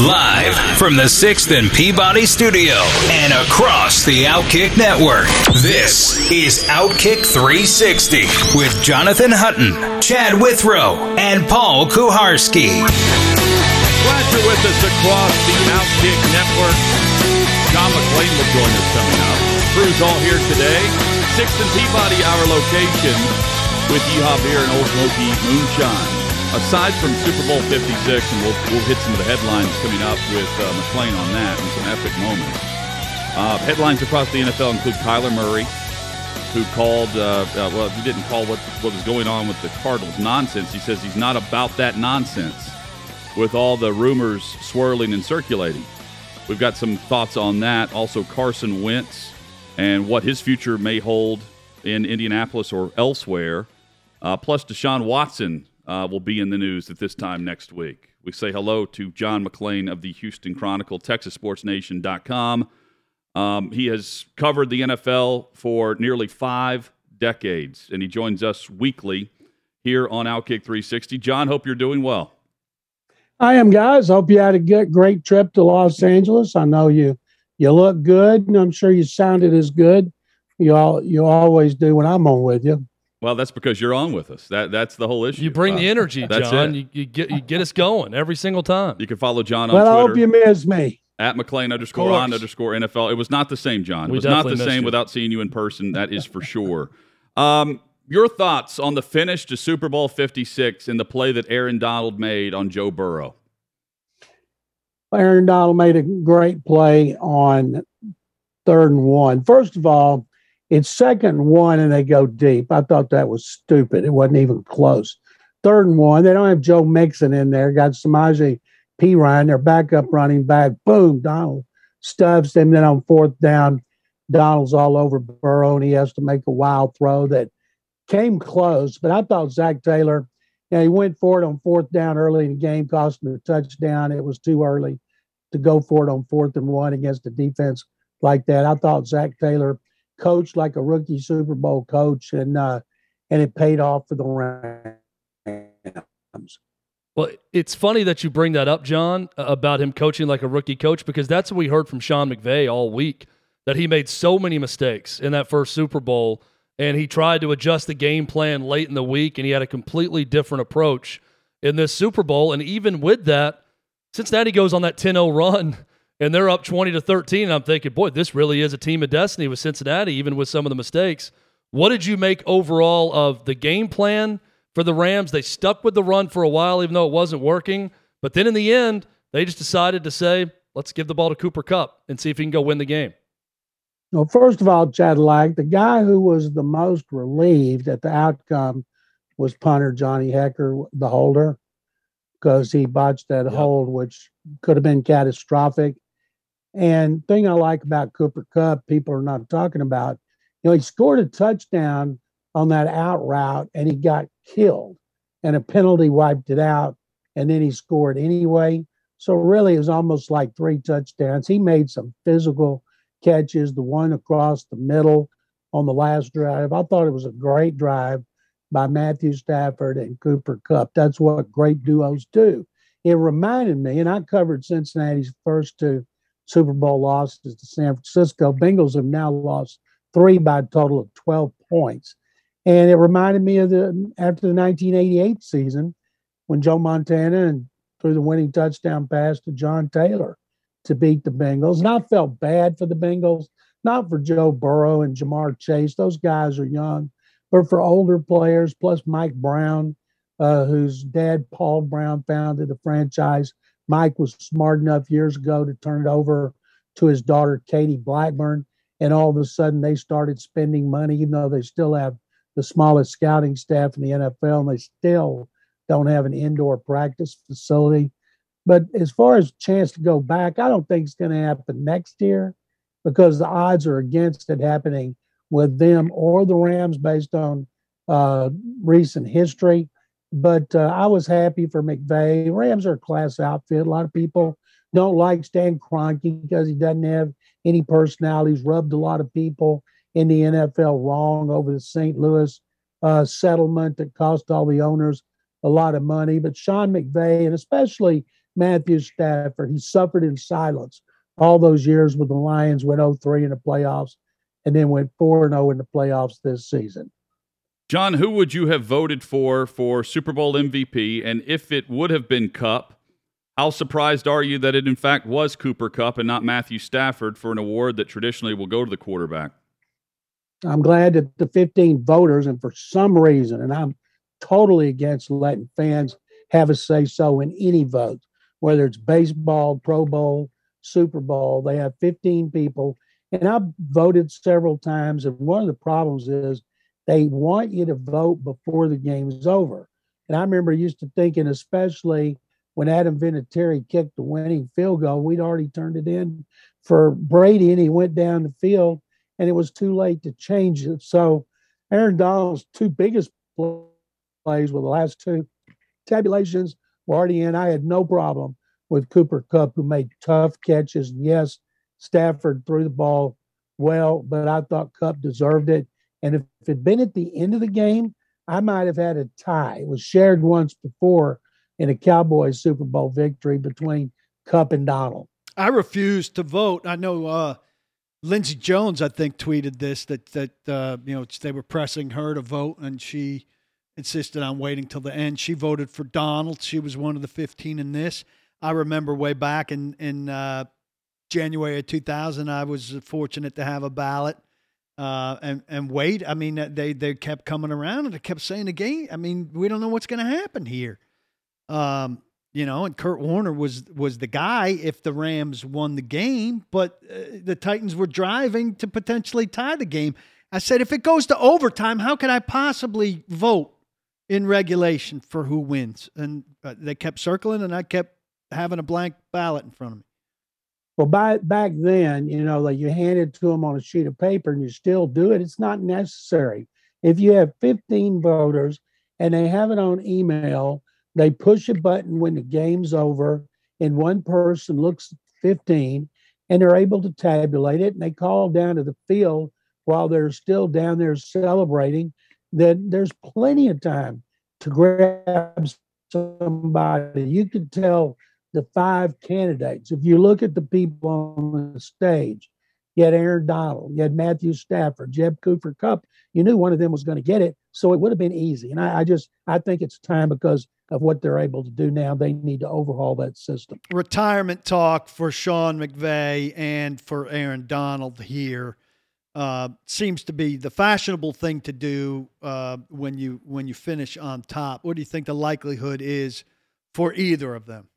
Live from the 6th and Peabody studio and across the Outkick network. This is Outkick 360 with Jonathan Hutton, Chad Withrow, and Paul Kuharsky. Glad you're with us across the Outkick network. John McClain will join us coming up. Crew's all here today. 6th and Peabody, our location, with Yeehaw Beer and Ole Smoky Moonshine aside from Super Bowl 56, and we'll, we'll hit some of the headlines coming up with uh, McClain on that and some epic moments. Uh, headlines across the NFL include Kyler Murray, who called, uh, uh, well, he didn't call what, what was going on with the Cardinals nonsense. He says he's not about that nonsense with all the rumors swirling and circulating. We've got some thoughts on that. Also, Carson Wentz and what his future may hold in Indianapolis or elsewhere. Uh, plus, Deshaun Watson uh, will be in the news at this time next week. We say hello to John McClain of the Houston Chronicle, TexasSportsNation.com. Um, he has covered the NFL for nearly five decades, and he joins us weekly here on Outkick 360. John, hope you're doing well. I am, guys. Hope you had a good, great trip to Los Angeles. I know you you look good, and I'm sure you sounded as good. You all you always do when I'm on with you. Well, that's because you're on with us. That that's the whole issue. You bring uh, the energy, John. You, you, get you get us going every single time. You can follow John on well, Twitter. I hope you miss me. At McClain underscore on underscore NFL. It was not the same, John. It we was not the same you. without seeing you in person. That is for sure. Um, your thoughts on the finish to Super Bowl 56 and the play that Aaron Donald made on Joe Burrow? Aaron Donald made a great play on third and one. First of all, it's second and one, and they go deep. I thought that was stupid. It wasn't even close. Third and one, they don't have Joe Mixon in there. Got Samaje Perine, their backup running back. Boom, Donald stuffs him. Then on fourth down, Donald's all over Burrow, and he has to make a wild throw that came close. But I thought Zac Taylor, you know, he went for it on fourth down early in the game, cost him a touchdown. It was too early to go for it on fourth and one against a defense like that. I thought Zac Taylor – coached like a rookie Super Bowl coach, and uh, and it paid off for the Rams. Well, it's funny that you bring that up, John, about him coaching like a rookie coach, because that's what we heard from Sean McVay all week that he made so many mistakes in that first Super Bowl, and he tried to adjust the game plan late in the week, and he had a completely different approach in this Super Bowl. And even with that, Cincinnati goes on that 10 0 run and they're up 20 to 13. And I'm thinking, boy, this really is a team of destiny with Cincinnati, even with some of the mistakes. What did you make overall of the game plan for the Rams? They stuck with the run for a while, even though it wasn't working. But then in the end, they just decided to say, let's give the ball to Cooper Kupp and see if he can go win the game. Well, first of all, Chad Lack, the guy who was the most relieved at the outcome was punter Johnny Hekker, the holder, because he botched that yep. hold, which could have been catastrophic. And thing I like about Cooper Kupp, people are not talking about, you know, he scored a touchdown on that out route and he got killed and a penalty wiped it out and then he scored anyway. So really it was almost like three touchdowns. He made some physical catches, the one across the middle on the last drive. I thought it was a great drive by Matthew Stafford and Cooper Kupp. That's what great duos do. It reminded me, and I covered Cincinnati's first two Super Bowl losses to San Francisco. Bengals have now lost three by a total of 12 points. And it reminded me of the after the 1988 season when Joe Montana and threw the winning touchdown pass to John Taylor to beat the Bengals. And I felt bad for the Bengals, not for Joe Burrow and Ja'Marr Chase. Those guys are young, but for older players, plus Mike Brown, uh, whose dad, Paul Brown, founded the franchise Mike was smart enough years ago to turn it over to his daughter, Katie Blackburn. And all of a sudden, they started spending money, even though they still have the smallest scouting staff in the NFL, and they still don't have an indoor practice facility. But as far as chance to go back, I don't think it's going to happen next year because the odds are against it happening with them or the Rams based on uh, recent history. But uh, I was happy for McVay. Rams are a class outfit. A lot of people don't like Stan Kroenke because he doesn't have any personality. He's rubbed a lot of people in the NFL wrong over the St. Louis uh, settlement that cost all the owners a lot of money. But Sean McVay and especially Matthew Stafford, he suffered in silence all those years with the Lions, went 0-3 in the playoffs, and then went 4-0 in the playoffs this season. John, who would you have voted for for Super Bowl MVP? And if it would have been Kupp, how surprised are you that it in fact was Cooper Kupp and not Matthew Stafford for an award that traditionally will go to the quarterback? I'm glad that the 15 voters, and for some reason, and I'm totally against letting fans have a say so in any vote, whether it's baseball, Pro Bowl, Super Bowl. They have 15 people, and I've voted several times. And one of the problems is they want you to vote before the game is over. And I remember used to thinking, especially when Adam Vinatieri kicked the winning field goal, we'd already turned it in for Brady, and he went down the field, and it was too late to change it. So Aaron Donald's two biggest plays were the last two tabulations were already in. I had no problem with Cooper Kupp, who made tough catches. Yes, Stafford threw the ball well, but I thought Kupp deserved it. And if it had been at the end of the game, I might have had a tie. It was shared once before in a Cowboys Super Bowl victory between Kupp and Donald. I refuse to vote. I know uh, Lindsey Jones, I think, tweeted this that that uh, you know they were pressing her to vote, and she insisted on waiting till the end. She voted for Donald. She was one of the 15 in this. I remember way back in in uh, January of 2000, I was fortunate to have a ballot uh, and and wait. I mean, they they kept coming around and they kept saying again. I mean, we don't know what's going to happen here. Um, you know, and Kurt Warner was was the guy if the Rams won the game, but uh, the Titans were driving to potentially tie the game. I said, if it goes to overtime, how can I possibly vote in regulation for who wins? And uh, they kept circling, and I kept having a blank ballot in front of me. Well, by, back then, you know, like you hand it to them on a sheet of paper and you still do it. It's not necessary. If you have 15 voters and they have it on email, they push a button when the game's over, and one person looks 15 and they're able to tabulate it and they call down to the field while they're still down there celebrating. Then there's plenty of time to grab somebody. You could tell the five candidates. If you look at the people on the stage, you had Aaron Donald, you had Matthew Stafford, Jeb Cooper Kupp. You knew one of them was going to get it, so it would have been easy. And I, I just I think it's time because of what they're able to do now. They need to overhaul that system. Retirement talk for Sean McVay and for Aaron Donald here uh, seems to be the fashionable thing to do uh, when you when you finish on top. What do you think the likelihood is for either of them?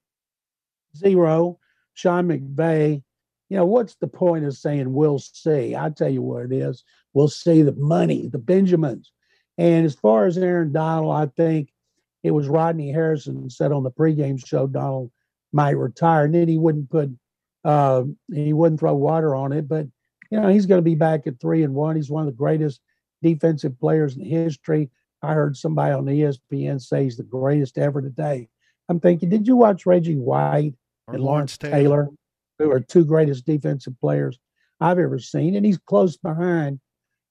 Zero. Sean McVay, you know, what's the point of saying we'll see? I tell you what it is. We'll see the money, the Benjamins. And as far as Aaron Donald, I think it was Rodney Harrison said on the pregame show Donald might retire, and then he wouldn't put uh, he wouldn't throw water on it. But you know, he's going to be back at three and one. He's one of the greatest defensive players in history. I heard somebody on ESPN say he's the greatest ever today. I'm thinking, did you watch Reggie White and Lawrence Taylor. Taylor, who are two greatest defensive players I've ever seen. And he's close behind,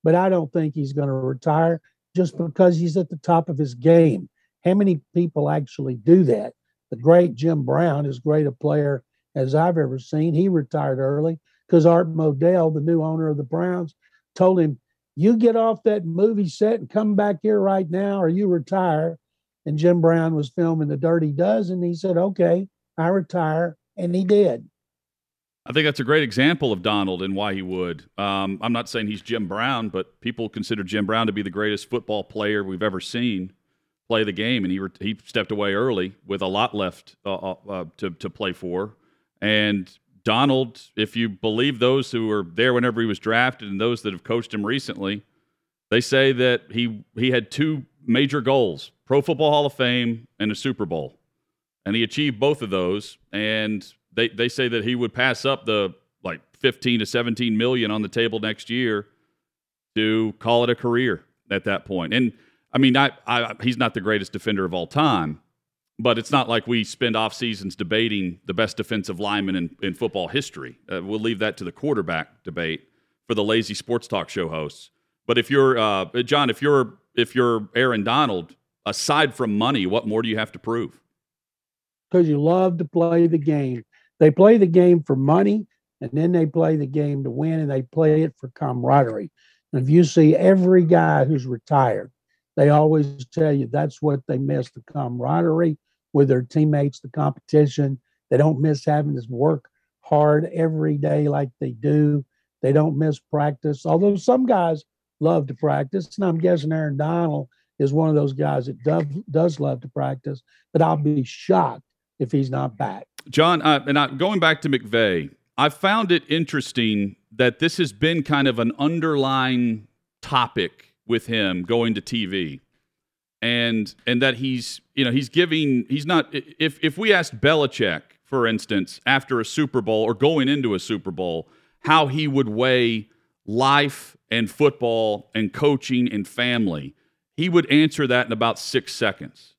but I don't think he's going to retire just because he's at the top of his game. How many people actually do that? The great Jim Brown, as great a player as I've ever seen, he retired early because Art Modell, the new owner of the Browns, told him, You get off that movie set and come back here right now, or you retire. And Jim Brown was filming The Dirty Dozen. He said, Okay. I retire. And he did. I think that's a great example of Donald and why he would. Um, I'm not saying he's Jim Brown, but people consider Jim Brown to be the greatest football player we've ever seen play the game, and he re- he stepped away early with a lot left uh, uh, uh, to to play for. And Donald, if you believe those who were there whenever he was drafted and those that have coached him recently, they say that he he had two major goals: Pro Football Hall of Fame and a Super Bowl. And he achieved both of those. And they they say that he would pass up the like 15 to 17 million on the table next year to call it a career at that point. And I mean, I, I he's not the greatest defender of all time, but it's not like we spend off seasons debating the best defensive lineman in, in football history. Uh, we'll leave that to the quarterback debate for the lazy sports talk show hosts. But if you're uh, John, if you're if you're Aaron Donald, aside from money, what more do you have to prove? Because you love to play the game. They play the game for money, and then they play the game to win, and they play it for camaraderie. And if you see every guy who's retired, they always tell you that's what they miss the camaraderie with their teammates, the competition. They don't miss having to work hard every day like they do. They don't miss practice, although some guys love to practice. And I'm guessing Aaron Donald is one of those guys that does, does love to practice, but I'll be shocked if he's not back. John, uh, and I, going back to McVay, I found it interesting that this has been kind of an underlying topic with him going to TV. And and that he's you know he's giving he's not if if we asked Belichick for instance after a Super Bowl or going into a Super Bowl how he would weigh life and football and coaching and family he would answer that in about six seconds.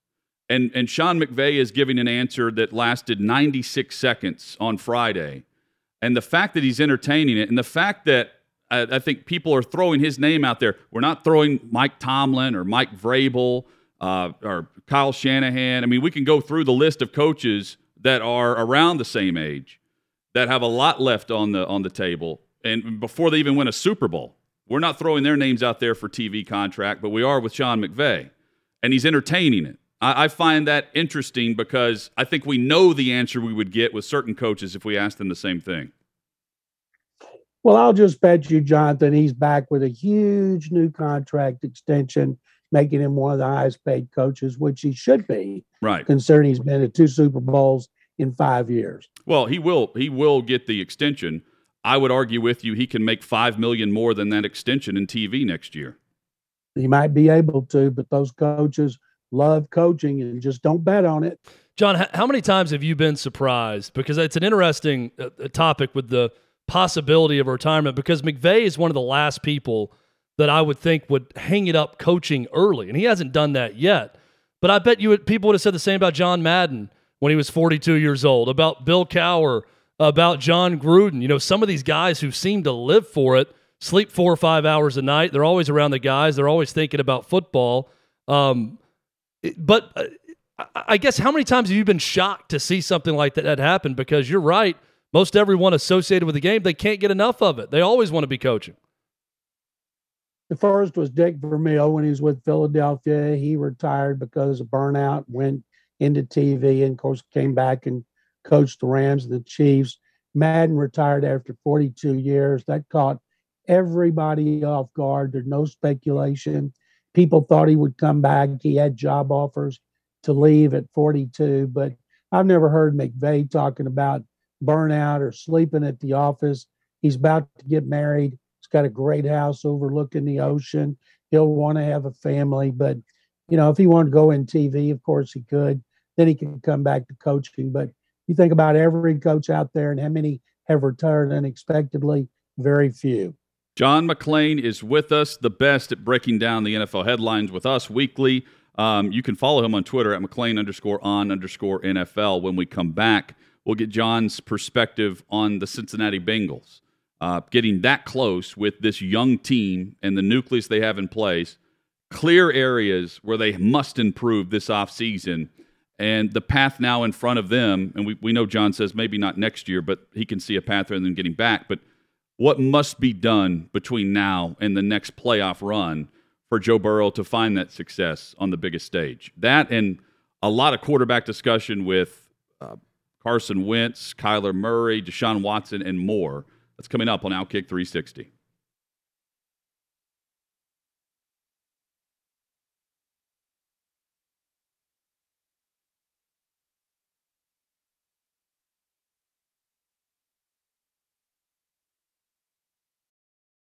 And, and Sean McVay is giving an answer that lasted 96 seconds on Friday. And the fact that he's entertaining it, and the fact that I, I think people are throwing his name out there, we're not throwing Mike Tomlin or Mike Vrabel uh, or Kyle Shanahan. I mean, we can go through the list of coaches that are around the same age that have a lot left on the on the table, and before they even win a Super Bowl. We're not throwing their names out there for TV contract, but we are with Sean McVay, and he's entertaining it. I, I find that interesting because I think we know the answer we would get with certain coaches if we asked them the same thing. Well, I'll just bet you, Jonathan, he's back with a huge new contract extension, making him one of the highest paid coaches, which he should be. Right. Considering he's been at two Super Bowls in five years. Well, he will he will get the extension. I would argue with you he can make five million more than that extension in TV next year. He might be able to, but those coaches love coaching and just don't bet on it. John, how many times have you been surprised? Because it's an interesting uh, uh, topic with the possibility of retirement. Because McVay is one of the last people that I would think would hang it up coaching early, and he hasn't done that yet. But I bet you would, people would have said the same about John Madden when he was 42 years old, about Bill Cowher about Jon Gruden. You know, some of these guys who seem to live for it, sleep four or five hours a night. They're always around the guys. They're always thinking about football. Um, but uh, I guess how many times have you been shocked to see something like that, that happen? Because you're right. Most everyone associated with the game, they can't get enough of it. They always want to be coaching. The first was Dick Vermeil when he was with Philadelphia. He retired because of burnout, went into TV, and of course came back and coached the Rams and the Chiefs. Madden retired after 42 years. That caught everybody off guard. There's no speculation. People thought he would come back. He had job offers to leave at 42, but I've never heard McVay talking about burnout or sleeping at the office. He's about to get married. He's got a great house overlooking the ocean. He'll want to have a family, but you know, if he wanted to go in TV, of course he could. Then he can come back to coaching. But you think about every coach out there and how many have retired unexpectedly, very few. John McClain is with us, the best at breaking down the NFL headlines with us weekly. Um, you can follow him on Twitter at McClain underscore on underscore NFL. When we come back, we'll get John's perspective on the Cincinnati Bengals. Uh, getting that close with this young team and the nucleus they have in place, clear areas where they must improve this offseason and the path now in front of them, and we, we know John says maybe not next year, but he can see a path rather than getting back. But what must be done between now and the next playoff run for Joe Burrow to find that success on the biggest stage? That and a lot of quarterback discussion with uh, Carson Wentz, Kyler Murray, Deshaun Watson, and more. That's coming up on Outkick 360.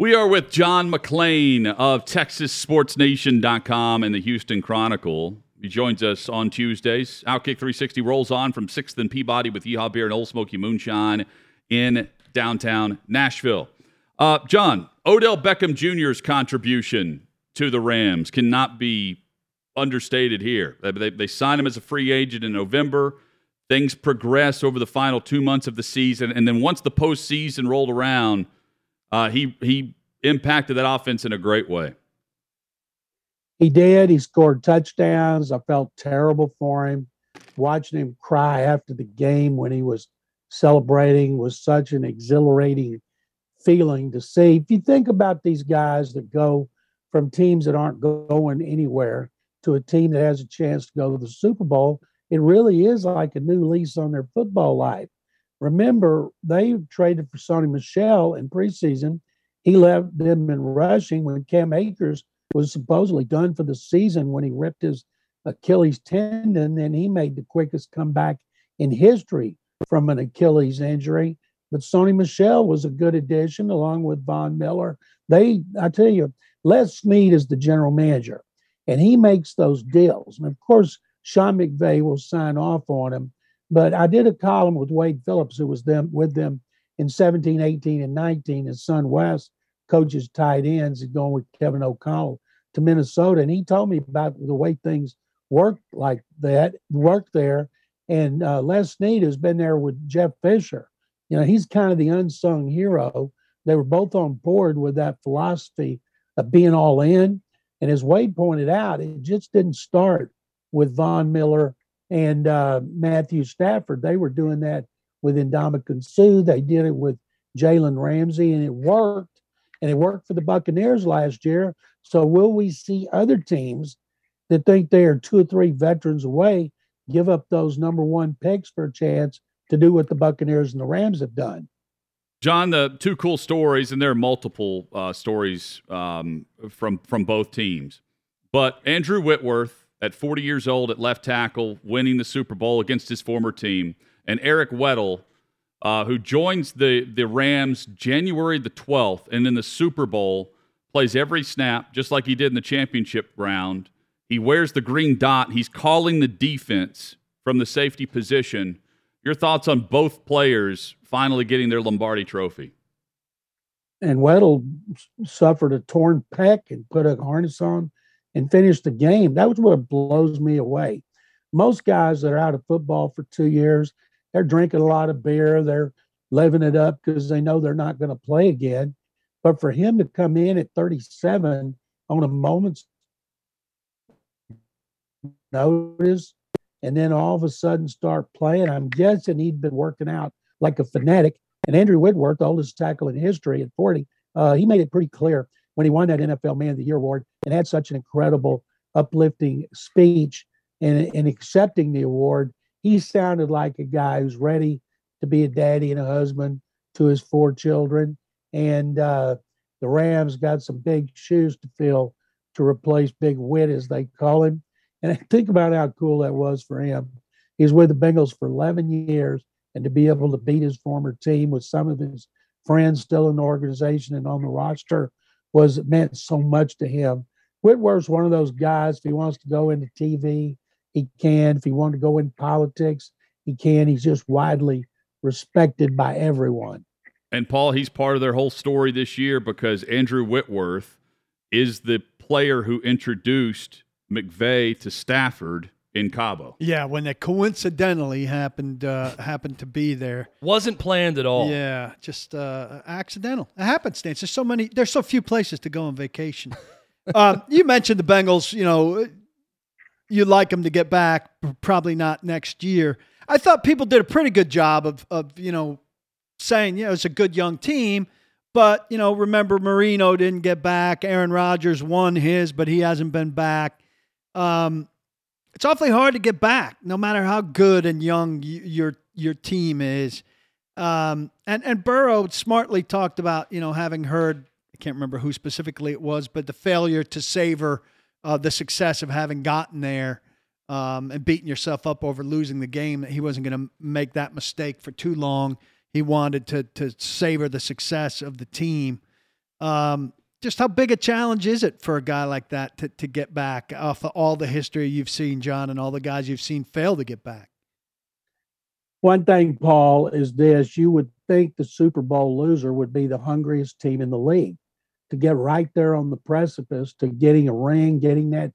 We are with John McClain of TexasSportsNation.com and the Houston Chronicle. He joins us on Tuesdays. Outkick 360 rolls on from 6th and Peabody with Yeehaw Beer and Ole Smoky Moonshine in downtown Nashville. Uh, John, Odell Beckham Jr.'s contribution to the Rams cannot be understated here. They, they, signed him as a free agent in November. Things progress over the final two months of the season. And then once the postseason rolled around, uh, he he impacted that offense in a great way. He did. He scored touchdowns. I felt terrible for him. Watching him cry after the game when he was celebrating was such an exhilarating feeling to see. If you think about these guys that go from teams that aren't going anywhere to a team that has a chance to go to the Super Bowl, it really is like a new lease on their football life. Remember, they traded for Sony Michel in preseason. He left them in rushing when Cam Akers was supposedly done for the season when he ripped his Achilles tendon, and he made the quickest comeback in history from an Achilles injury. But Sony Michel was a good addition along with Von Miller. They, I tell you, Les Snead is the general manager, and he makes those deals. And of course, Sean McVay will sign off on him. But I did a column with Wade Phillips, who was them with them in 17, 18, and 19. His son Wes coaches tight ends. He's going with Kevin O'Connell to Minnesota, and he told me about the way things work like that, work there. And uh, Les Snead has been there with Jeff Fisher. You know, he's kind of the unsung hero. They were both on board with that philosophy of being all in. And as Wade pointed out, it just didn't start with Von Miller and uh, Matthew Stafford. They were doing that with Ndamukong Suh. They did it with Jalen Ramsey, and it worked. And it worked for the Buccaneers last year. So will we see other teams that think they are two or three veterans away give up those number one picks for a chance to do what the Buccaneers and the Rams have done? John, the two cool stories, and there are multiple uh, stories um, from from both teams. But Andrew Whitworth, at 40 years old, at left tackle, winning the Super Bowl against his former team, and Eric Weddle, uh, who joins the the Rams January the 12th, and in the Super Bowl plays every snap, just like he did in the championship round. He wears the green dot. He's calling the defense from the safety position. Your thoughts on both players finally getting their Lombardi trophy? And Weddle suffered a torn pec and put a harness on and finish the game. That was what blows me away. Most guys that are out of football for two years, they're drinking a lot of beer, they're living it up because they know they're not going to play again. But for him to come in at 37 on a moment's notice and then all of a sudden start playing, I'm guessing he'd been working out like a fanatic. And Andrew Whitworth, the oldest tackle in history at 40, uh, he made it pretty clear when he won that NFL Man of the Year award and had such an incredible, uplifting speech and in accepting the award. He sounded like a guy who's ready to be a daddy and a husband to his four children. And uh, the Rams got some big shoes to fill to replace Big Wit, as they call him. And think about how cool that was for him. He's with the Bengals for 11 years, and to be able to beat his former team with some of his friends still in the organization and on the roster was meant so much to him. Whitworth's one of those guys. If he wants to go into TV, he can. If he wanted to go in politics, he can. He's just widely respected by everyone. And Paul, he's part of their whole story this year because Andrew Whitworth is the player who introduced McVay to Stafford in Cabo. Yeah, when they coincidentally happened uh, happened to be there. Wasn't planned at all. Yeah, just uh, accidental. A happenstance. There's so many. There's so few places to go on vacation. um, you mentioned the Bengals. You know, you'd like them to get back. Probably not next year. I thought people did a pretty good job of of you know saying yeah it's a good young team. But you know, remember Marino didn't get back. Aaron Rodgers won his, but he hasn't been back. Um, it's awfully hard to get back, no matter how good and young your your team is. Um, and and Burrow smartly talked about you know having heard I can't remember who specifically it was, but the failure to savor uh, the success of having gotten there um, and beating yourself up over losing the game. That he wasn't going to make that mistake for too long. He wanted to to savor the success of the team. Um, just how big a challenge is it for a guy like that to, to get back off of all the history you've seen, John, and all the guys you've seen fail to get back? One thing, Paul, is this you would think the Super Bowl loser would be the hungriest team in the league to get right there on the precipice to getting a ring, getting that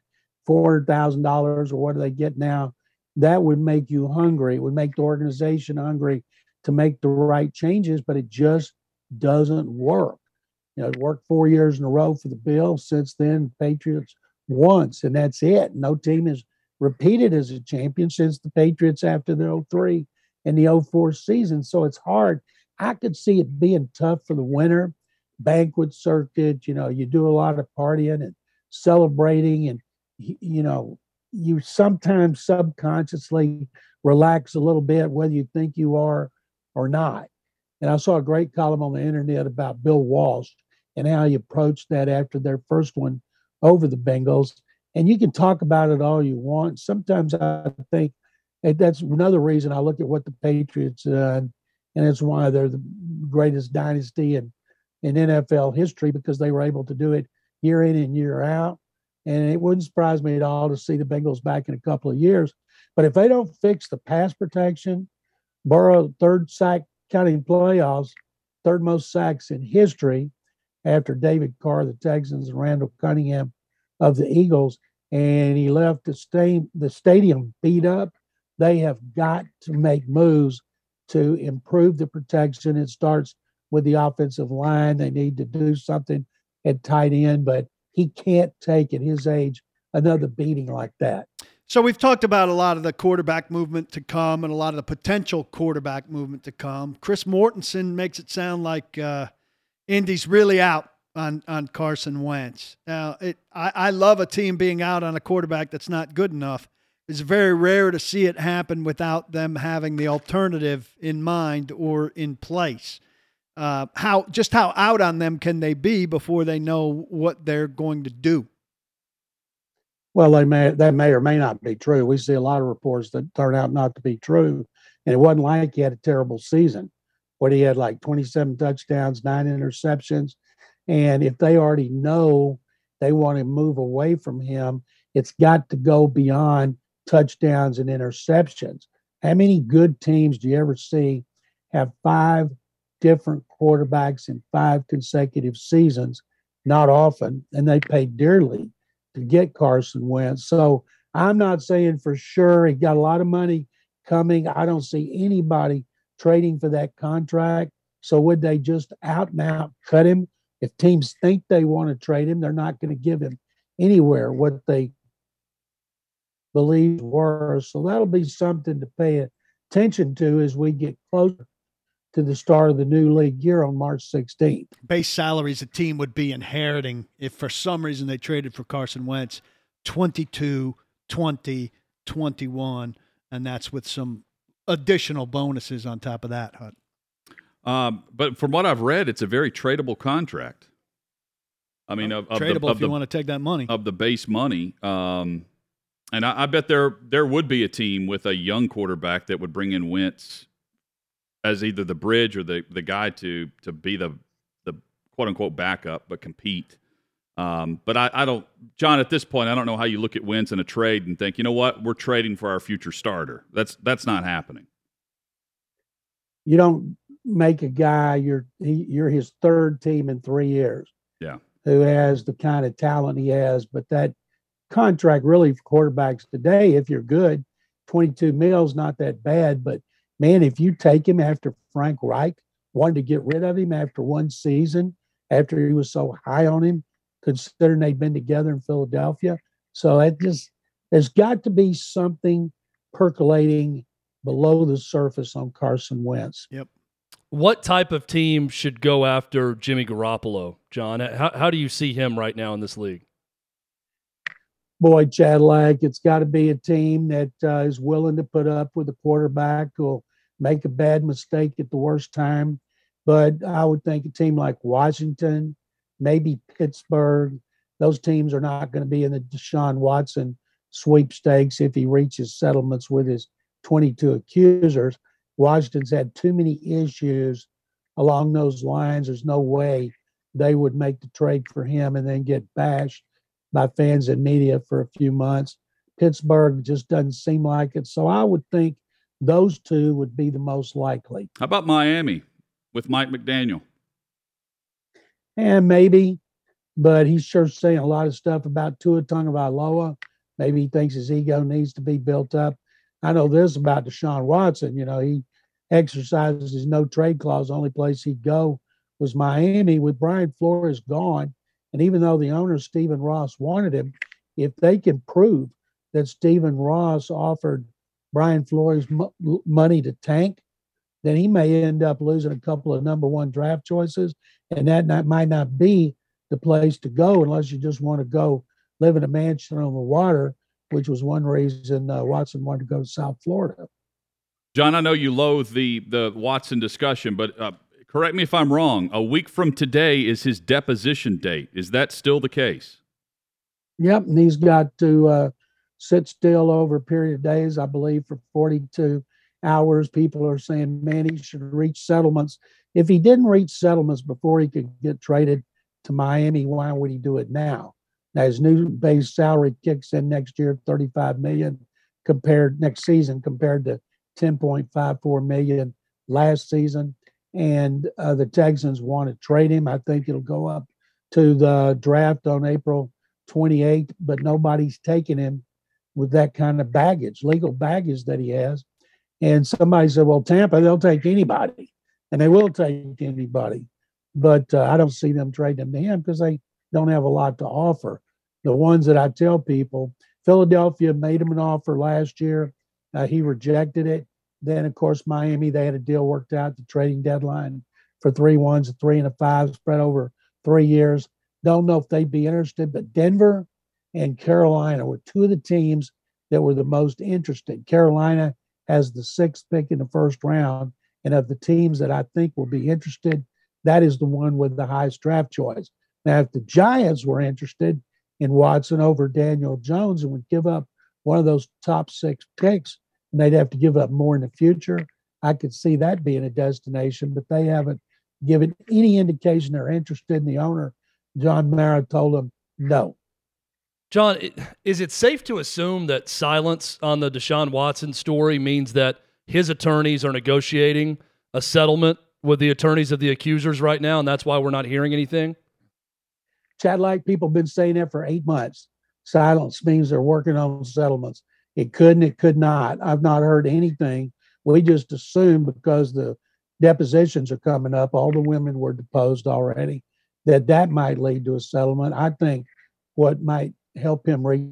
$400,000 or what do they get now? That would make you hungry. It would make the organization hungry to make the right changes, but it just doesn't work. You know, worked four years in a row for the Bills. Since then, Patriots once, and that's it. No team has repeated as a champion since the Patriots after the 03 and the 04 season. So it's hard. I could see it being tough for the winter banquet circuit. You know, you do a lot of partying and celebrating, and you know, you sometimes subconsciously relax a little bit, whether you think you are or not. And I saw a great column on the internet about Bill Walsh and how he approached that after their first one over the Bengals. And you can talk about it all you want. Sometimes I think that's another reason I look at what the Patriots done, and it's why they're the greatest dynasty in, in NFL history because they were able to do it year in and year out. And it wouldn't surprise me at all to see the Bengals back in a couple of years. But if they don't fix the pass protection, Burrow third sack counting playoffs, third most sacks in history, after David Carr, the Texans, and Randall Cunningham of the Eagles, and he left the, sta- the stadium beat up. They have got to make moves to improve the protection. It starts with the offensive line. They need to do something at tight end, but he can't take at his age another beating like that. So we've talked about a lot of the quarterback movement to come and a lot of the potential quarterback movement to come. Chris Mortensen makes it sound like uh, Indy's really out on on Carson Wentz. Now, it I, I love a team being out on a quarterback that's not good enough. It's very rare to see it happen without them having the alternative in mind or in place. Uh, how just how out on them can they be before they know what they're going to do? Well, they may that may or may not be true. We see a lot of reports that turn out not to be true, and it wasn't like he had a terrible season what he had like 27 touchdowns, nine interceptions. And if they already know they want to move away from him, it's got to go beyond touchdowns and interceptions. How many good teams do you ever see have five different quarterbacks in five consecutive seasons? Not often, and they pay dearly to get Carson Wentz. So I'm not saying for sure he got a lot of money coming. I don't see anybody trading for that contract. So would they just out and out cut him? If teams think they want to trade him, they're not going to give him anywhere what they believe were. So that'll be something to pay attention to as we get closer to the start of the new league year on March 16th. Base salaries a team would be inheriting if for some reason they traded for Carson Wentz 22, 20, 21, and that's with some additional bonuses on top of that, Hut. Um, but from what I've read, it's a very tradable contract. I mean, of, of tradable the, if you the, want to take that money of the base money. Um, and I, I, bet there there would be a team with a young quarterback that would bring in Wentz as either the bridge or the the guy to to be the the quote unquote backup, but compete. Um, but I, I, don't, John. At this point, I don't know how you look at Wentz in a trade and think, you know what, we're trading for our future starter. That's that's not happening. You don't make a guy you're he, you're his third team in three years. Yeah, who has the kind of talent he has. But that contract really for quarterbacks today, if you're good, 22 mils not that bad. But man, if you take him after Frank Reich wanted to get rid of him after one season, after he was so high on him, considering they'd been together in Philadelphia. So it just there's got to be something percolating below the surface on Carson Wentz. Yep. What type of team should go after Jimmy Garoppolo, John? How, how do you see him right now in this league? Boy, Chadlack, it's got to be a team that uh, is willing to put up with a quarterback who'll make a bad mistake at the worst time. But I would think a team like Washington, maybe Pittsburgh, those teams are not going to be in the Deshaun Watson sweepstakes if he reaches settlements with his 22 accusers. Washington's had too many issues along those lines. There's no way they would make the trade for him and then get bashed by fans and media for a few months. Pittsburgh just doesn't seem like it. So I would think those two would be the most likely. How about Miami with Mike McDaniel? And maybe, but he's sure saying a lot of stuff about Tua Tagovailoa. Maybe he thinks his ego needs to be built up. I know this about Deshaun Watson. You know, he exercises his no trade clause. Only place he'd go was Miami with Brian Flores gone. And even though the owner, Stephen Ross, wanted him, if they can prove that Stephen Ross offered Brian Flores m- money to tank, then he may end up losing a couple of number one draft choices. And that not, might not be the place to go unless you just want to go live in a mansion on the water, which was one reason uh, Watson wanted to go to South Florida. John, I know you loathe the the Watson discussion, but uh, correct me if I'm wrong. A week from today is his deposition date. Is that still the case? Yep, and he's got to uh, sit still over a period of days, I believe, for 42 hours. People are saying, man, he should reach settlements. If he didn't reach settlements before he could get traded to Miami, why would he do it now? Now his new base salary kicks in next year, 35 million compared next season compared to 10.54 million last season. And uh, the Texans want to trade him. I think it'll go up to the draft on April 28th, but nobody's taking him with that kind of baggage, legal baggage that he has. And somebody said, well, Tampa, they'll take anybody, and they will take anybody. But uh, I don't see them trading him to him because they don't have a lot to offer. The ones that I tell people, Philadelphia made him an offer last year. Uh, he rejected it. Then, of course, Miami, they had a deal worked out, the trading deadline for three ones, a three and a five spread over three years. Don't know if they'd be interested, but Denver and Carolina were two of the teams that were the most interested. Carolina has the sixth pick in the first round. And of the teams that I think will be interested, that is the one with the highest draft choice. Now, if the Giants were interested in Watson over Daniel Jones and would give up one of those top six picks, and they'd have to give up more in the future, I could see that being a destination, but they haven't given any indication they're interested in the owner. John Mara told them no. John, is it safe to assume that silence on the Deshaun Watson story means that his attorneys are negotiating a settlement with the attorneys of the accusers right now, and that's why we're not hearing anything? Chad, like people have been saying that for eight months. Silence means they're working on settlements. It could and it could not. I've not heard anything. We just assume because the depositions are coming up, all the women were deposed already, that that might lead to a settlement. I think what might help him reach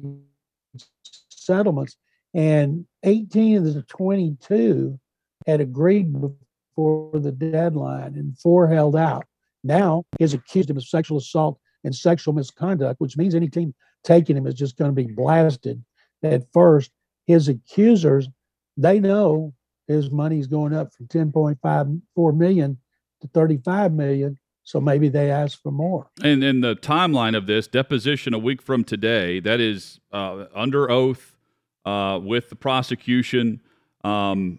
settlements, and 18 of the 22 had agreed before the deadline, and four held out. Now he's accused him of sexual assault and sexual misconduct, which means any team taking him is just going to be blasted at first. His accusers, they know his money's going up from 10.54 million to 35 million. So maybe they ask for more. And in the timeline of this deposition a week from today, that is uh, under oath uh, with the prosecution. Um,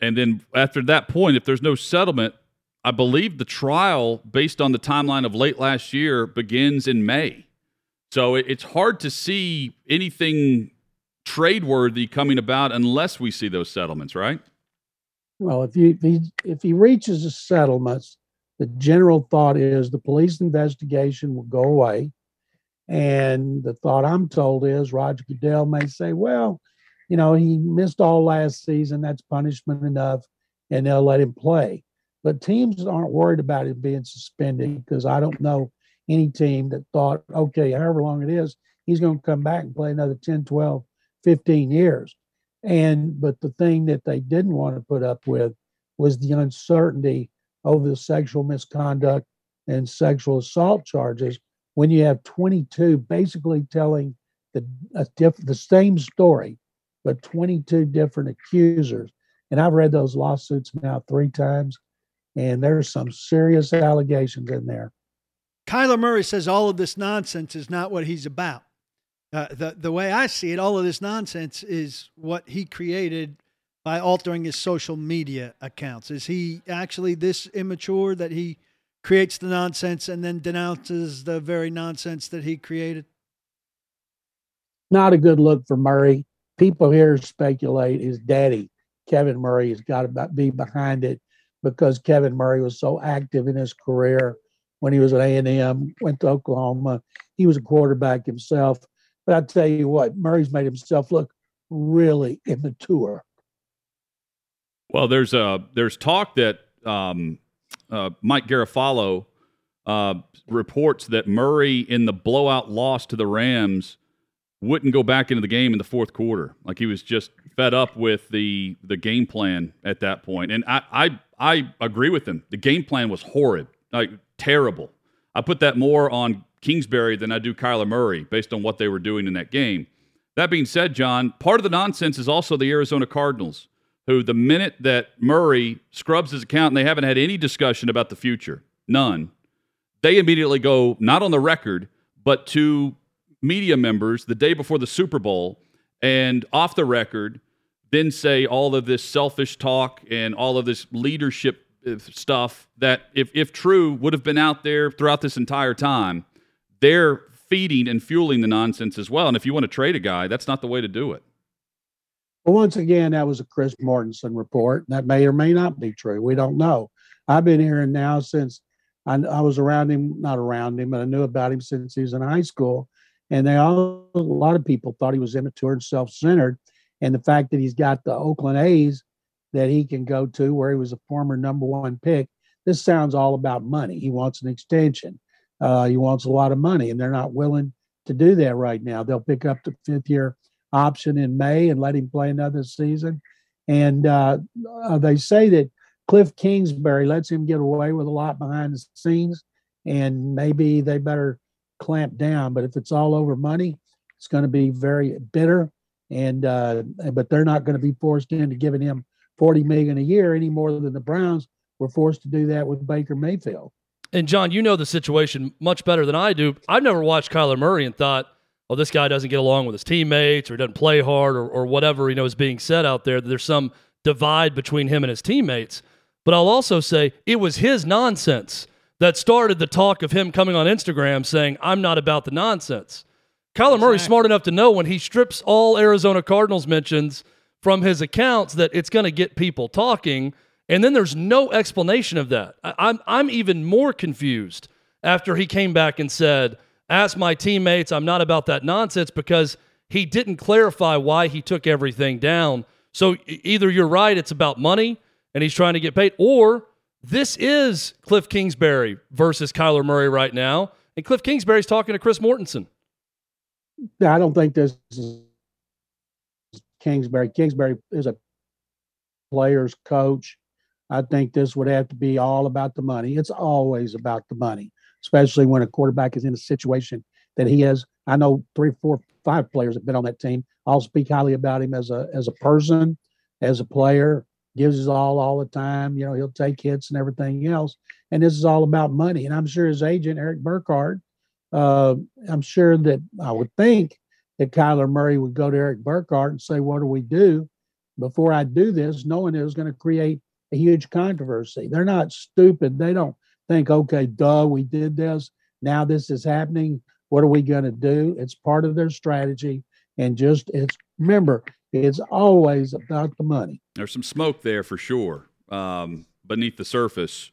and then after that point, if there's no settlement, I believe the trial, based on the timeline of late last year, begins in May. So it's hard to see anything trade worthy coming about unless we see those settlements, right? Well, if you if he if he reaches the settlements, the general thought is the police investigation will go away. And the thought I'm told is Roger Goodell may say, well, you know, he missed all last season. That's punishment enough. And they'll let him play. But teams aren't worried about him being suspended because I don't know any team that thought, okay, however long it is, he's going to come back and play another 10, 12, 15 years. And, but the thing that they didn't want to put up with was the uncertainty over the sexual misconduct and sexual assault charges when you have 22 basically telling the diff- the same story but 22 different accusers. And i've read those lawsuits now three times and there's some serious allegations in there. Kyler murray says all of this nonsense is not what he's about. Uh, the, the way i see it all of this nonsense is what he created by altering his social media accounts? Is he actually this immature that he creates the nonsense and then denounces the very nonsense that he created? Not a good look for Murray. People here speculate his daddy, Kevin Murray, has got to be behind it because Kevin Murray was so active in his career when he was at A&M, went to Oklahoma. He was a quarterback himself. But I tell you what, Murray's made himself look really immature. Well, there's a there's talk that um, uh, Mike Garafolo uh, reports that Murray in the blowout loss to the Rams wouldn't go back into the game in the fourth quarter. Like he was just fed up with the the game plan at that point. And I I, I agree with him. The game plan was horrid, like terrible. I put that more on Kingsbury than I do Kyler Murray based on what they were doing in that game. That being said, John, part of the nonsense is also the Arizona Cardinals who the minute that Murray scrubs his account and they haven't had any discussion about the future, none, they immediately go not on the record, but to media members the day before the Super Bowl and off the record, then say all of this selfish talk and all of this leadership uh, stuff that, if, if true, would have been out there throughout this entire time. They're feeding and fueling the nonsense as well. And if you want to trade a guy, that's not the way to do it. But once again, that was a Chris Mortensen report. That may or may not be true. We don't know. I've been hearing now since I, I was around him, not around him, but I knew about him since he was in high school. And they all, a lot of people thought he was immature and self centered. And the fact that he's got the Oakland A's that he can go to where he was a former number one pick, this sounds all about money. He wants an extension. Uh, he wants a lot of money, and they're not willing to do that right now. They'll pick up the fifth year option in May and let him play another season. And uh, uh, they say that Cliff Kingsbury lets him get away with a lot behind the scenes, and maybe they better clamp down. But if it's all over money, it's going to be very bitter. And uh, but they're not going to be forced into giving him forty million a year any more than the Browns were forced to do that with Baker Mayfield. And John, you know the situation much better than I do. I've never watched Kyler Murray and thought oh, this guy doesn't get along with his teammates or he doesn't play hard or, or whatever, you know, is being said out there. There's some divide between him and his teammates. But I'll also say it was his nonsense that started the talk of him coming on Instagram saying, I'm not about the nonsense. Kyler exactly. Murray's smart enough to know when he strips all Arizona Cardinals mentions from his accounts that it's going to get people talking. And then there's no explanation of that. I'm, I'm even more confused after he came back and said, ask my teammates. I'm not about that nonsense because he didn't clarify why he took everything down. So either you're right, it's about money and he's trying to get paid, or this is Cliff Kingsbury versus Kyler Murray right now. And Cliff Kingsbury's talking to Chris Mortensen. I don't think this is Kingsbury. Kingsbury is a player's coach. I think this would have to be all about the money. It's always about the money especially when a quarterback is in a situation that he has. I know three, four, five players have been on that team. I'll speak highly about him as a as a person, as a player. Gives his all all the time. You know, he'll take hits and everything else. And this is all about money. And I'm sure his agent Erik Burkhardt, uh, I'm sure that I would think that Kyler Murray would go to Erik Burkhardt and say, "What do we do?" Before I do this, knowing it was going to create a huge controversy. They're not stupid. They don't think, okay, duh, we did this. Now this is happening. What are we going to do? It's part of their strategy. And just it's remember, it's always about the money. There's some smoke there for sure. Um, beneath the surface,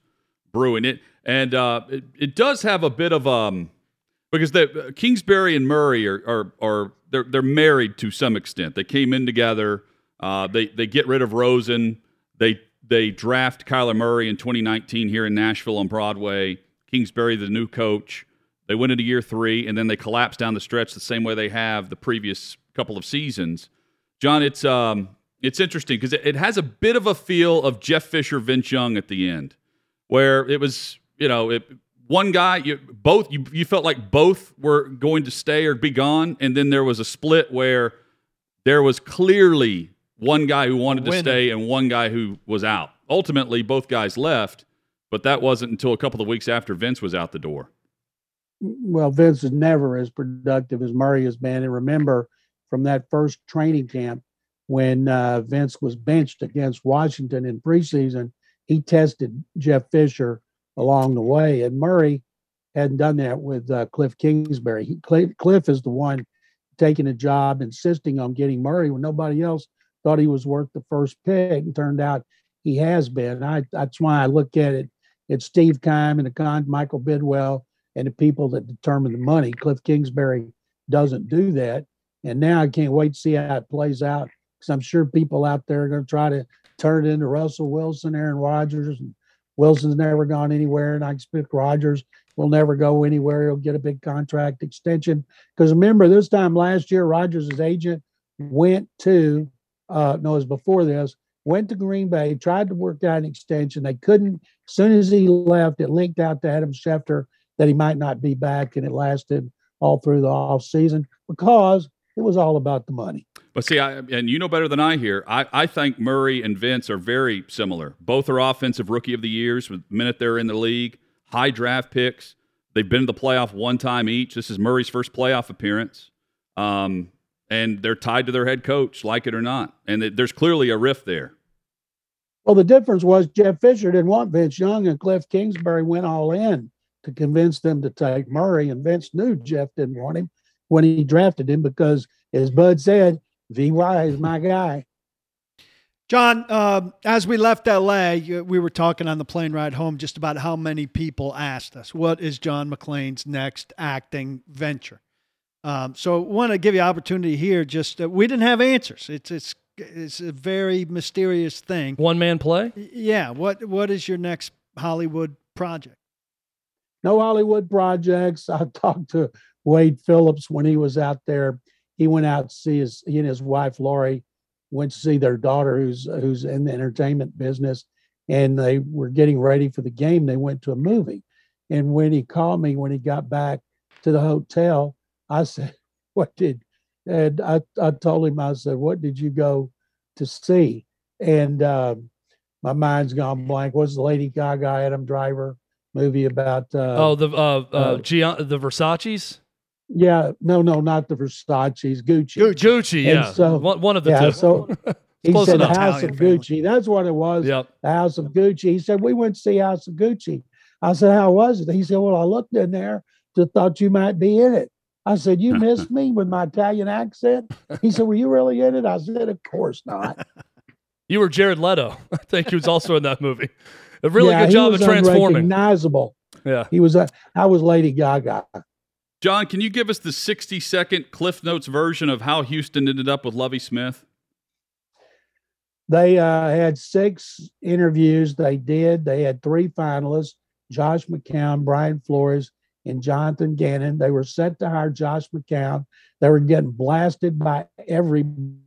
brewing it, and uh, it, it does have a bit of um because the uh, Kingsbury and Murray are are, are they're they're married to some extent. They came in together. Uh, they they get rid of Rosen. They they draft Kyler Murray in 2019 here in Nashville on Broadway. Kingsbury, the new coach. They went into year three, and then they collapsed down the stretch the same way they have the previous couple of seasons. John, it's um, it's interesting because it, it, has a bit of a feel of Jeff Fisher, Vince Young at the end, where it was you know it, one guy, you, both you, you felt like both were going to stay or be gone, and then there was a split where there was clearly one guy who wanted to stay and one guy who was out. Ultimately, both guys left, but that wasn't until a couple of weeks after Vince was out the door. Well, Vince is never as productive as Murray has been, and remember from that first training camp when uh, Vince was benched against Washington in preseason, he tested Jeff Fisher along the way, and Murray hadn't done that with uh, Cliff Kingsbury. He, Cliff is the one taking a job, insisting on getting Murray when nobody else thought he was worth the first pick. And turned out he has been. I, that's why I look at it. It's Steve Keim and the con Michael Bidwill and the people that determine the money. Cliff Kingsbury doesn't do that. And now I can't wait to see how it plays out because I'm sure people out there are going to try to turn it into Russell Wilson, Aaron Rodgers, and Wilson's never gone anywhere, and I expect Rodgers will never go anywhere. He'll get a big contract extension because remember this time last year, Rodgers' agent went to uh, no, it was before this. Went to Green Bay, tried to work out an extension. They couldn't. As soon as he left, it linked out to Adam Schefter that he might not be back, and it lasted all through the off season because it was all about the money. But see, I, and you know better than I here. I, I think Murray and Vince are very similar. Both are offensive rookie of the years. The minute they're in the league, high draft picks. They've been to the playoff one time each. This is Murray's first playoff appearance, um, and they're tied to their head coach, like it or not. And there's clearly a rift there. Well, the difference was Jeff Fisher didn't want Vince Young, and Cliff Kingsbury went all in to convince them to take Murray. And Vince knew Jeff didn't want him when he drafted him because, as Bud said, VY is my guy. John, uh, as we left LA, we were talking on the plane ride home just about how many people asked us, what is John McClain's next acting venture? Um, so I want to give you opportunity here. Just uh, we didn't have answers. It's it's it's a very mysterious thing. One man play. Yeah. What what is your next Hollywood project? No Hollywood projects. I talked to Wade Phillips when he was out there he went out to see his he and his wife Laurie went to see their daughter who's who's in the entertainment business and they were getting ready for the game they went to a movie and when he called me when he got back to the hotel i said what did and i, I told him i said what did you go to see and uh, my mind's gone blank what's the lady gaga adam driver movie about uh, oh the uh, uh, uh Gian- the versace's yeah, no, no, not the Versace's, Gucci. Gucci, Gucci yeah. So, one, one of the yeah, two. So he said the House Italian of family. Gucci. That's what it was. Yep. The House of Gucci. He said, We went to see House of Gucci. I said, How was it? He said, Well, I looked in there, just thought you might be in it. I said, You missed me with my Italian accent? He said, Were you really in it? I said, Of course not. You were Jared Leto. I think he was also in that movie. A really yeah, good job of transforming. Recognizable. Yeah. He was a I was Lady Gaga. John, can you give us the 60 second Cliff Notes version of how Houston ended up with Lovie Smith? They uh, had six interviews. They did. They had three finalists Josh McCown, Brian Flores, and Jonathan Gannon. They were set to hire Josh McCown. They were getting blasted by everybody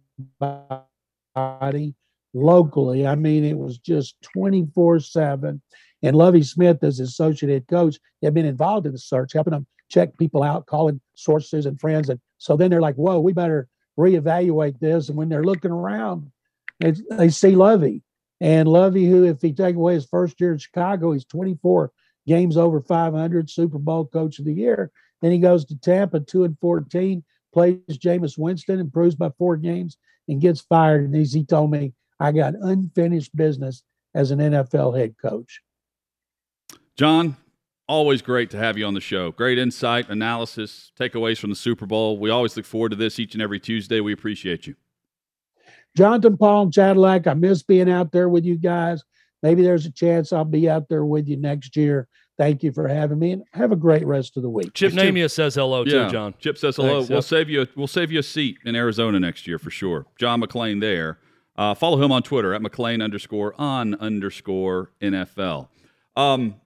locally. I mean, it was just 24 7. And Lovie Smith, as associate head coach, had been involved in the search, helping them check people out, calling sources and friends. And so then they're like, whoa, we better reevaluate this. And when they're looking around, they see Lovie. And Lovie, who, if he take away his first year in Chicago, he's 24 games over 500, Super Bowl coach of the year. Then he goes to Tampa, 2 and 14, plays Jameis Winston, improves by four games, and gets fired. And as he told me, I got unfinished business as an NFL head coach. John, always great to have you on the show. Great insight, analysis, takeaways from the Super Bowl. We always look forward to this each and every Tuesday. We appreciate you. Jonathan Paul and Chadillac, I miss being out there with you guys. Maybe there's a chance I'll be out there with you next year. Thank you for having me, and have a great rest of the week. Chip Namia says hello yeah, too, John. Chip says hello. Thanks, we'll yep. save you. We'll save you a seat in Arizona next year for sure. John McClain there. Uh, follow him on Twitter at McClain underscore on underscore NFL. Um,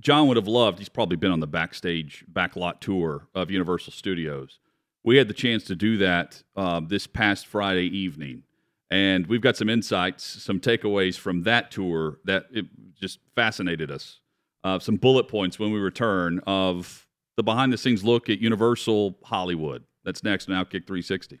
John would have loved. He's probably been on the backstage backlot tour of Universal Studios. We had the chance to do that um, this past Friday evening, and we've got some insights, some takeaways from that tour that it just fascinated us. Uh, some bullet points when we return of the behind the scenes look at Universal Hollywood. That's next on Outkick 360.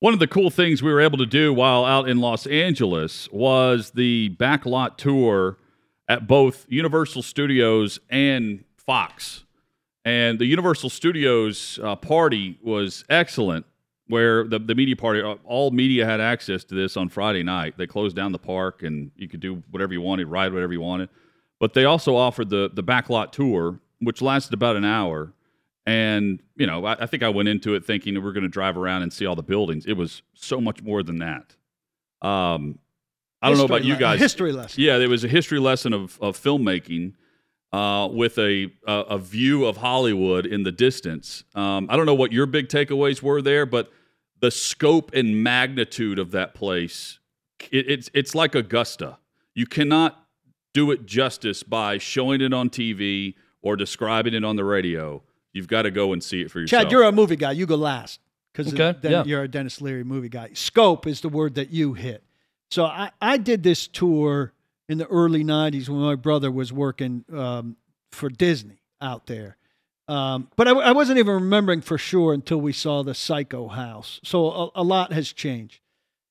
One of the cool things we were able to do while out in Los Angeles was the backlot tour at both Universal Studios and Fox. And the Universal Studios uh, party was excellent, where the, the media party, uh, all media had access to this on Friday night. They closed down the park and you could do whatever you wanted, ride whatever you wanted. But they also offered the, the backlot tour, which lasted about an hour. And, you know, I, I think I went into it thinking we're going to drive around and see all the buildings. It was so much more than that. Um, I don't know about you guys. history lesson. Yeah, there was a history lesson of, of filmmaking uh, with a, a a view of Hollywood in the distance. Um, I don't know what your big takeaways were there, but the scope and magnitude of that place, it, it's it's like Augusta. You cannot do it justice by showing it on TV or describing it on the radio. You've got to go and see it for yourself. Chad, you're a movie guy. You go last because Okay, then yeah. you're a Denis Leary movie guy. Scope is the word that you hit. So I, I did this tour in the early 90s when my brother was working um, for Disney out there. Um, but I, I wasn't even remembering for sure until we saw the Psycho House. So a, a lot has changed.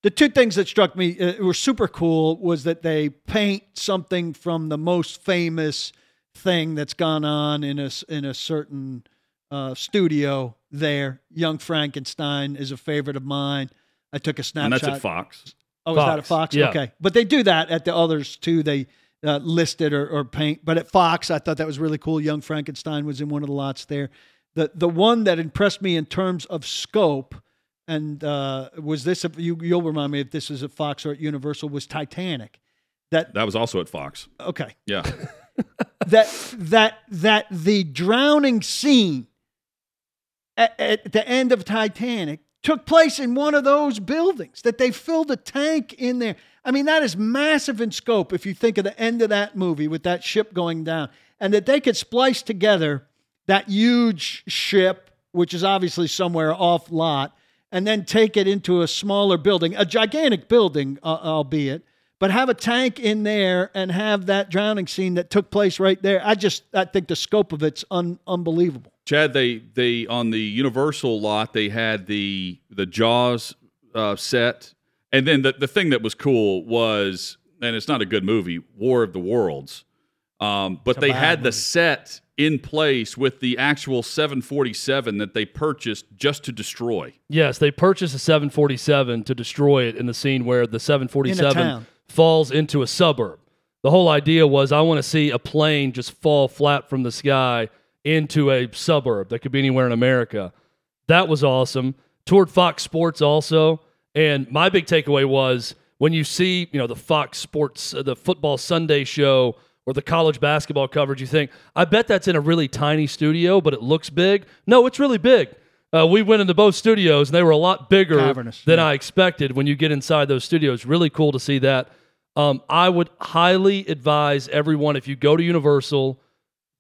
The two things that struck me uh, were super cool was that they paint something from the most famous thing that's gone on in a s- in a certain uh, studio there. Young Frankenstein is a favorite of mine. I took a snapshot. and that's at Fox. Oh, is that a Fox, Fox? yeah. Okay, but they do that at the others too. They uh, list it or, or paint. But at Fox, I thought that was really cool. Young Frankenstein was in one of the lots there. The the one that impressed me in terms of scope and uh, was this. You you'll remind me if this is at Fox or at Universal was Titanic. That That was also at Fox. okay. Yeah. That that that the drowning scene at, at the end of Titanic took place in one of those buildings. That they filled a tank in there. I mean, that is massive in scope. If you think of the end of that movie with that ship going down, and that they could splice together that huge ship, which is obviously somewhere off lot, and then take it into a smaller building, a gigantic building, uh, albeit, but have a tank in there and have that drowning scene that took place right there. I just, I think the scope of it's un- unbelievable. Chad, they they on the Universal lot they had the the Jaws uh, set, and then the the thing that was cool was, and it's not a good movie, War of the Worlds, um, but they bad had the set in place with the actual 747 that they purchased just to destroy. Yes, they purchased a 747 to destroy it in the scene where the 747 town. Falls into a suburb. The whole idea was I want to see a plane just fall flat from the sky into a suburb that could be anywhere in America. That was awesome. Toured Fox Sports also, and my big takeaway was when you see, you know, the Fox Sports, uh, the football Sunday show or the college basketball coverage, you think, I bet that's in a really tiny studio, but it looks big. No, it's really big. Uh, we went into both studios, and they were a lot bigger Cavernous, than yeah. I expected when you get inside those studios. Really cool to see that. Um, I would highly advise everyone if you go to Universal,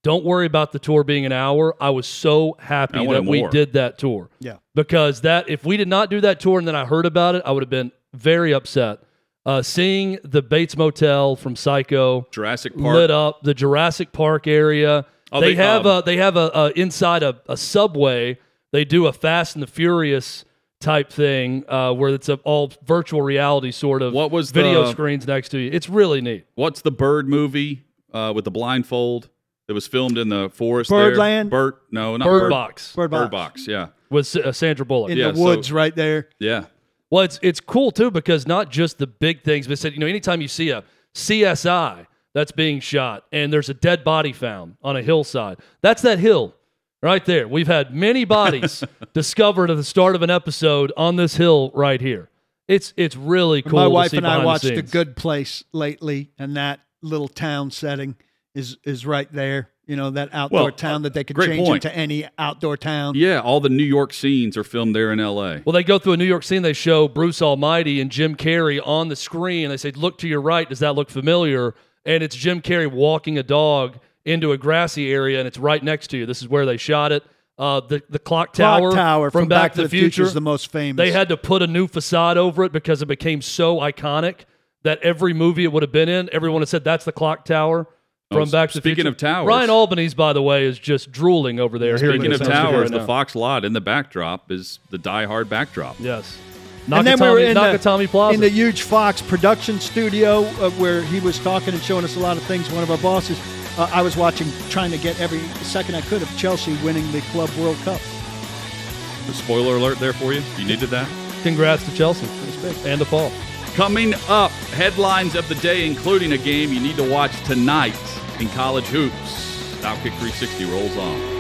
don't worry about the tour being an hour. I was so happy that we did that tour. Yeah. Because that if we did not do that tour and then I heard about it, I would have been very upset. Uh, seeing the Bates Motel from Psycho Jurassic Park. lit up, the Jurassic Park area. Oh, they, they, have um, a they have a, a inside a, a subway. They do a Fast and the Furious type thing uh, where it's a all virtual reality sort of What was video the- screens next to you. It's really neat. What's the bird movie uh, with the blindfold that was filmed in the forest? Birdland? There? Bird? No, not Bird Bird Box Bird Bird Box. Box. Yeah, with uh, Sandra Bullock. in Yeah, the so- woods right there. yeah. Well, it's it's cool too because not just the big things, but said you know anytime you see a CSI that's being shot and there's a dead body found on a hillside, that's that hill right there. We've had many bodies discovered at the start of an episode on this hill right here. It's it's really cool. My to wife see and I watched the The. Good Place lately, and that little town setting is is right there. You know that outdoor Well, town that they could change point. into any outdoor town. Yeah, all the New York scenes are filmed there in L.A. Well, they go through a New York scene. They show Bruce Almighty and Jim Carrey on the screen. They say, "Look to your right. Does that look familiar?" And it's Jim Carrey walking a dog into a grassy area, and it's right next to you. This is where they shot it. Uh, the the clock tower, Clock tower, Tower from, Back, to the, Future is the most famous. They had to put a new facade over it because it became so iconic that every movie it would have been in, everyone had said that's the clock tower from Oh, Back to the Future. speaking Future. of towers. Ryan Albany's, by the way, is just drooling over there. hearing Speaking this of the towers, right the. Fox lot in the backdrop is the Die Hard backdrop. Yes. and then we were in Nakatomi the, Plaza. in the huge Fox production studio uh, where he was talking and showing us a lot of things. One of our bosses, uh, I was watching, trying to get every second I could of Chelsea winning the Club World Cup. The spoiler alert there for you. You needed that. Congrats to Chelsea and to Paul. Coming up, headlines of the day, including a game you need to watch tonight in college hoops. Outkick 360 rolls on.